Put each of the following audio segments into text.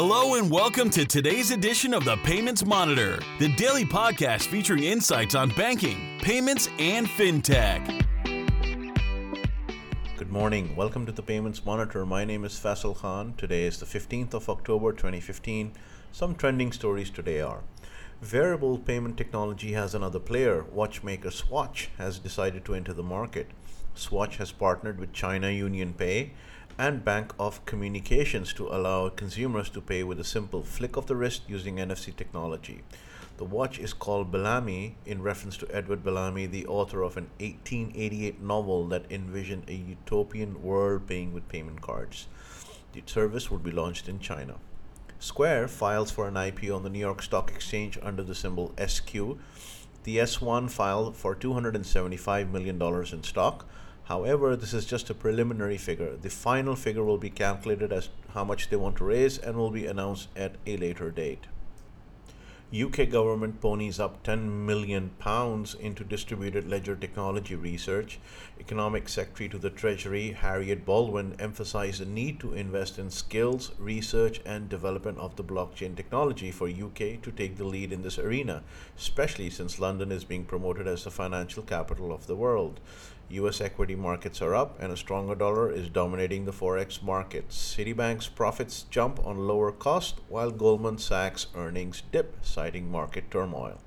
Hello and welcome to today's edition of the Payments Monitor, the daily podcast featuring insights on banking, payments, and fintech. Good morning. Welcome to the Payments Monitor. My name is Faisal Khan. Today is the 15th of October 2015. Some trending stories today are Wearable payment technology has another player. Watchmaker Swatch has decided to enter the market. Swatch has partnered with China Union Pay and Bank of Communications to allow consumers to pay with a simple flick of the wrist using NFC technology. The watch is called Bellamy in reference to Edward Bellamy, the author of an 1888 novel that envisioned a utopian world paying with payment cards. The service would be launched in China. Square files for an IPO on the New York Stock Exchange under the symbol SQ. The S1 filed for $275 million in stock. However, this is just a preliminary figure. The final figure will be calculated as how much they want to raise and will be announced at a later date. UK government ponies up 10 million pounds into distributed ledger technology research. Economic Secretary to the Treasury Harriett Baldwin emphasized the need to invest in skills, research and development of the blockchain technology for UK to take the lead in this arena, especially since London is being promoted as the financial capital of the world. US equity markets are up and a stronger dollar is dominating the forex markets. Citibank's profits jump on lower cost while Goldman Sachs earnings dip, citing market turmoil.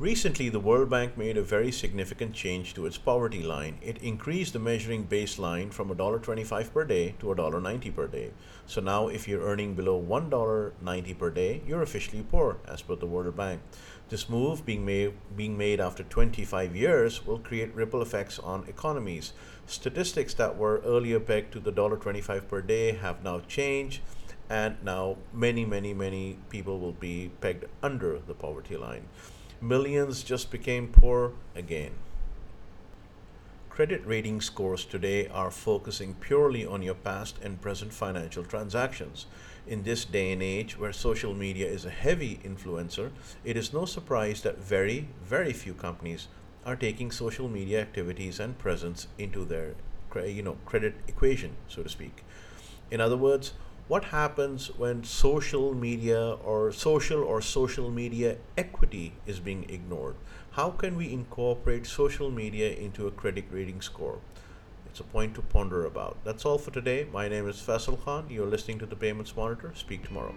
Recently, the World Bank made a very significant change to its poverty line. It increased the measuring baseline from $1.25 per day to $1.90 per day. So now, if you're earning below $1.90 per day, you're officially poor, as per the World Bank. This move, being made, being made after 25 years, will create ripple effects on economies. Statistics that were earlier pegged to the $1.25 per day have now changed and now many, many, many people will be pegged under the poverty line millions just became poor again. Credit rating scores today are focusing purely on your past and present financial transactions. In this day and age where social media is a heavy influencer, it is no surprise that very, very few companies are taking social media activities and presence into their you know credit equation, so to speak. In other words, what happens when social media or social or social media equity is being ignored? How can we incorporate social media into a credit rating score? It's a point to ponder about. That's all for today. My name is Faisal Khan. You're listening to the Payments Monitor. Speak tomorrow.